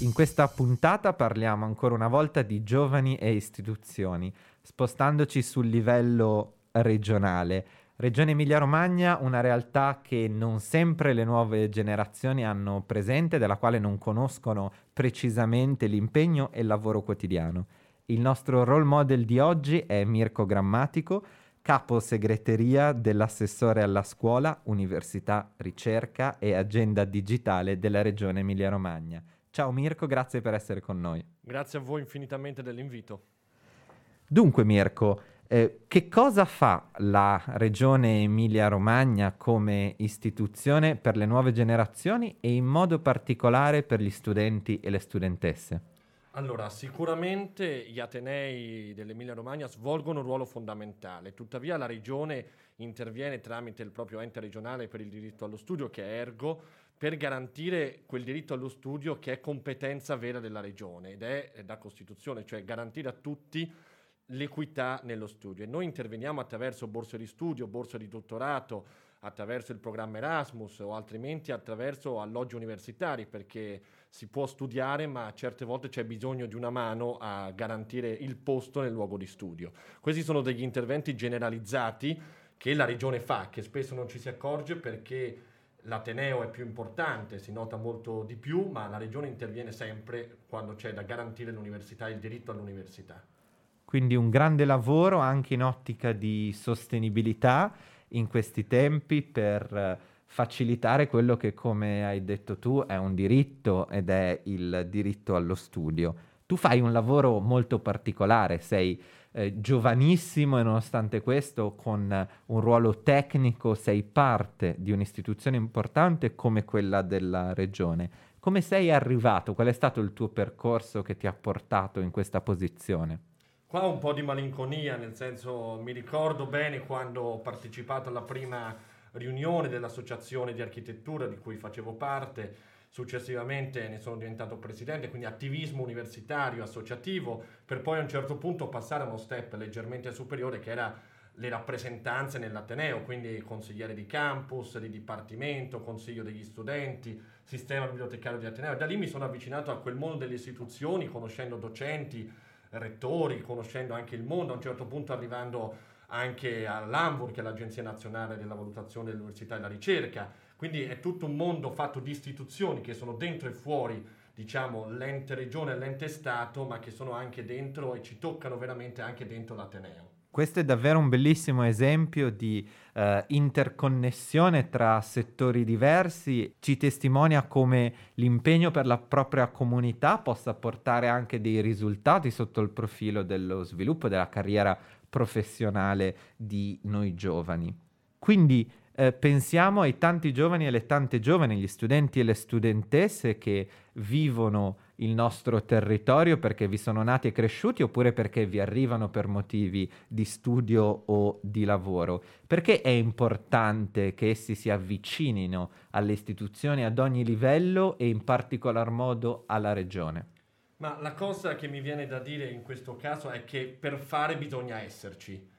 In questa puntata parliamo ancora una volta di giovani e istituzioni, spostandoci sul livello regionale. Regione Emilia-Romagna, una realtà che non sempre le nuove generazioni hanno presente, della quale non conoscono precisamente l'impegno e il lavoro quotidiano. Il nostro role model di oggi è Mirko Grammatico, capo segreteria dell'assessore alla scuola, università, ricerca e agenda digitale della Regione Emilia-Romagna. Ciao Mirko, grazie per essere con noi. Grazie a voi infinitamente dell'invito. Dunque Mirko, eh, che cosa fa la Regione Emilia-Romagna come istituzione per le nuove generazioni e in modo particolare per gli studenti e le studentesse? Allora, sicuramente gli Atenei dell'Emilia-Romagna svolgono un ruolo fondamentale, tuttavia la Regione interviene tramite il proprio ente regionale per il diritto allo studio, che è Ergo, per garantire quel diritto allo studio che è competenza vera della regione ed è da Costituzione, cioè garantire a tutti l'equità nello studio. E noi interveniamo attraverso borse di studio, borse di dottorato, attraverso il programma Erasmus o altrimenti attraverso alloggi universitari perché si può studiare ma certe volte c'è bisogno di una mano a garantire il posto nel luogo di studio. Questi sono degli interventi generalizzati che la regione fa, che spesso non ci si accorge perché l'Ateneo è più importante, si nota molto di più, ma la regione interviene sempre quando c'è da garantire l'università, il diritto all'università. Quindi un grande lavoro anche in ottica di sostenibilità in questi tempi per eh, facilitare quello che, come hai detto tu, è un diritto ed è il diritto allo studio. Tu fai un lavoro molto particolare, sei eh, giovanissimo e nonostante questo con un ruolo tecnico sei parte di un'istituzione importante come quella della regione. Come sei arrivato? Qual è stato il tuo percorso che ti ha portato in questa posizione? Qua un po' di malinconia, nel senso mi ricordo bene quando ho partecipato alla prima riunione dell'associazione di architettura di cui facevo parte Successivamente ne sono diventato presidente, quindi attivismo universitario, associativo, per poi a un certo punto passare a uno step leggermente superiore che era le rappresentanze nell'Ateneo, quindi consigliere di campus, di dipartimento, consiglio degli studenti, sistema bibliotecario di Ateneo. Da lì mi sono avvicinato a quel mondo delle istituzioni, conoscendo docenti, rettori, conoscendo anche il mondo, a un certo punto arrivando anche all'ANVUR, che è l'Agenzia Nazionale della Valutazione dell'Università e della Ricerca, quindi è tutto un mondo fatto di istituzioni che sono dentro e fuori, diciamo, l'ente regione l'ente Stato, ma che sono anche dentro e ci toccano veramente anche dentro l'Ateneo. Questo è davvero un bellissimo esempio di uh, interconnessione tra settori diversi, ci testimonia come l'impegno per la propria comunità possa portare anche dei risultati sotto il profilo dello sviluppo della carriera professionale di noi giovani. Quindi eh, pensiamo ai tanti giovani e alle tante giovani, gli studenti e le studentesse che vivono il nostro territorio perché vi sono nati e cresciuti oppure perché vi arrivano per motivi di studio o di lavoro. Perché è importante che essi si avvicinino alle istituzioni ad ogni livello e in particolar modo alla regione? Ma la cosa che mi viene da dire in questo caso è che per fare bisogna esserci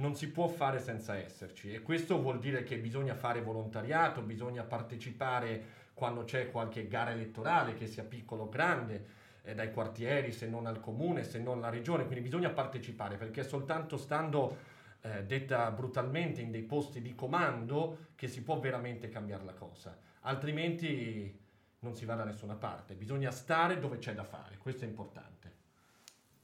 non si può fare senza esserci. E questo vuol dire che bisogna fare volontariato, bisogna partecipare quando c'è qualche gara elettorale, che sia piccolo o grande, eh, dai quartieri, se non al comune, se non alla regione, quindi bisogna partecipare perché soltanto stando, eh, detta brutalmente, in dei posti di comando che si può veramente cambiare la cosa, altrimenti non si va da nessuna parte, bisogna stare dove c'è da fare, questo è importante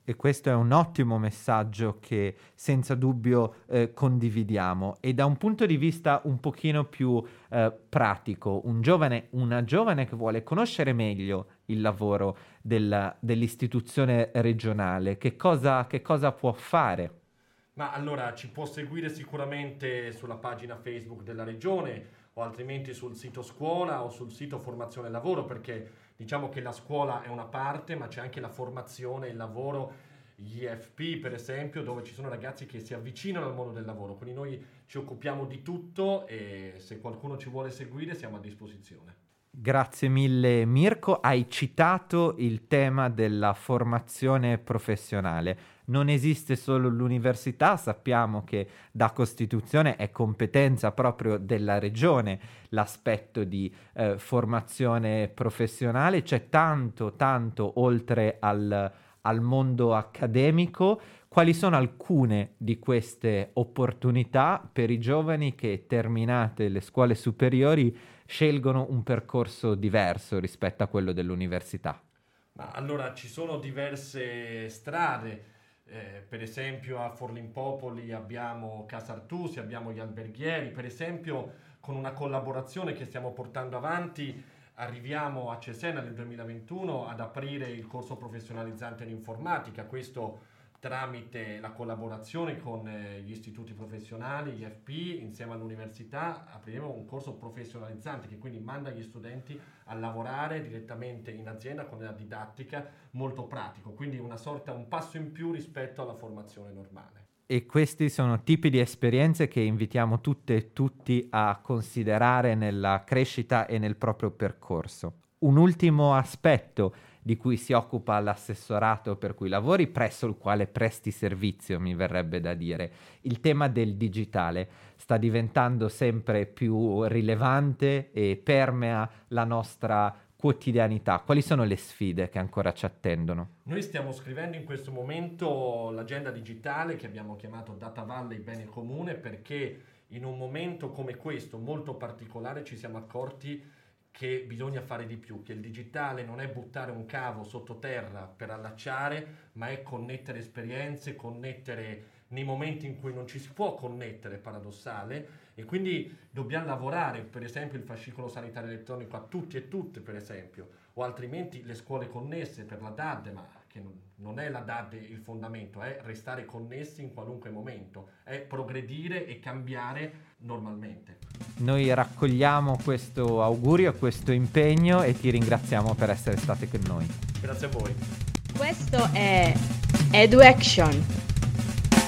e questo è un ottimo messaggio che senza dubbio eh, condividiamo e da un punto di vista un pochino più eh, pratico, un giovane, una giovane che vuole conoscere meglio il lavoro della, dell'istituzione regionale, che cosa, che cosa può fare? Ma allora ci può seguire sicuramente sulla pagina Facebook della regione o altrimenti sul sito scuola o sul sito formazione lavoro perché Diciamo che la scuola è una parte, ma c'è anche la formazione, il lavoro, gli FP per esempio, dove ci sono ragazzi che si avvicinano al mondo del lavoro. Quindi noi ci occupiamo di tutto e se qualcuno ci vuole seguire siamo a disposizione. Grazie mille Mirko, hai citato il tema della formazione professionale. Non esiste solo l'università, sappiamo che da Costituzione è competenza proprio della regione l'aspetto di eh, formazione professionale, c'è tanto, tanto oltre al, al mondo accademico. Quali sono alcune di queste opportunità per i giovani che terminate le scuole superiori scelgono un percorso diverso rispetto a quello dell'università? Ma allora ci sono diverse strade. Eh, per esempio a Forlimpopoli abbiamo Casartusi, abbiamo gli alberghieri, per esempio con una collaborazione che stiamo portando avanti arriviamo a Cesena nel 2021 ad aprire il corso professionalizzante in informatica, questo tramite la collaborazione con eh, gli istituti professionali, gli FP, insieme all'università, apriremo un corso professionalizzante che quindi manda gli studenti a lavorare direttamente in azienda con una didattica molto pratico, quindi una sorta, un passo in più rispetto alla formazione normale. E questi sono tipi di esperienze che invitiamo tutte e tutti a considerare nella crescita e nel proprio percorso. Un ultimo aspetto di cui si occupa l'assessorato per cui lavori, presso il quale presti servizio, mi verrebbe da dire. Il tema del digitale sta diventando sempre più rilevante e permea la nostra quotidianità, quali sono le sfide che ancora ci attendono? Noi stiamo scrivendo in questo momento l'agenda digitale che abbiamo chiamato Data Valley Bene Comune perché in un momento come questo molto particolare ci siamo accorti che bisogna fare di più, che il digitale non è buttare un cavo sottoterra per allacciare, ma è connettere esperienze, connettere nei momenti in cui non ci si può connettere, paradossale, e quindi dobbiamo lavorare, per esempio il fascicolo sanitario elettronico a tutti e tutte, per esempio, o altrimenti le scuole connesse per la DAD, ma che non è la DAD il fondamento, è restare connessi in qualunque momento, è progredire e cambiare normalmente. Noi raccogliamo questo augurio, questo impegno e ti ringraziamo per essere state con noi. Grazie a voi. Questo è EduAction.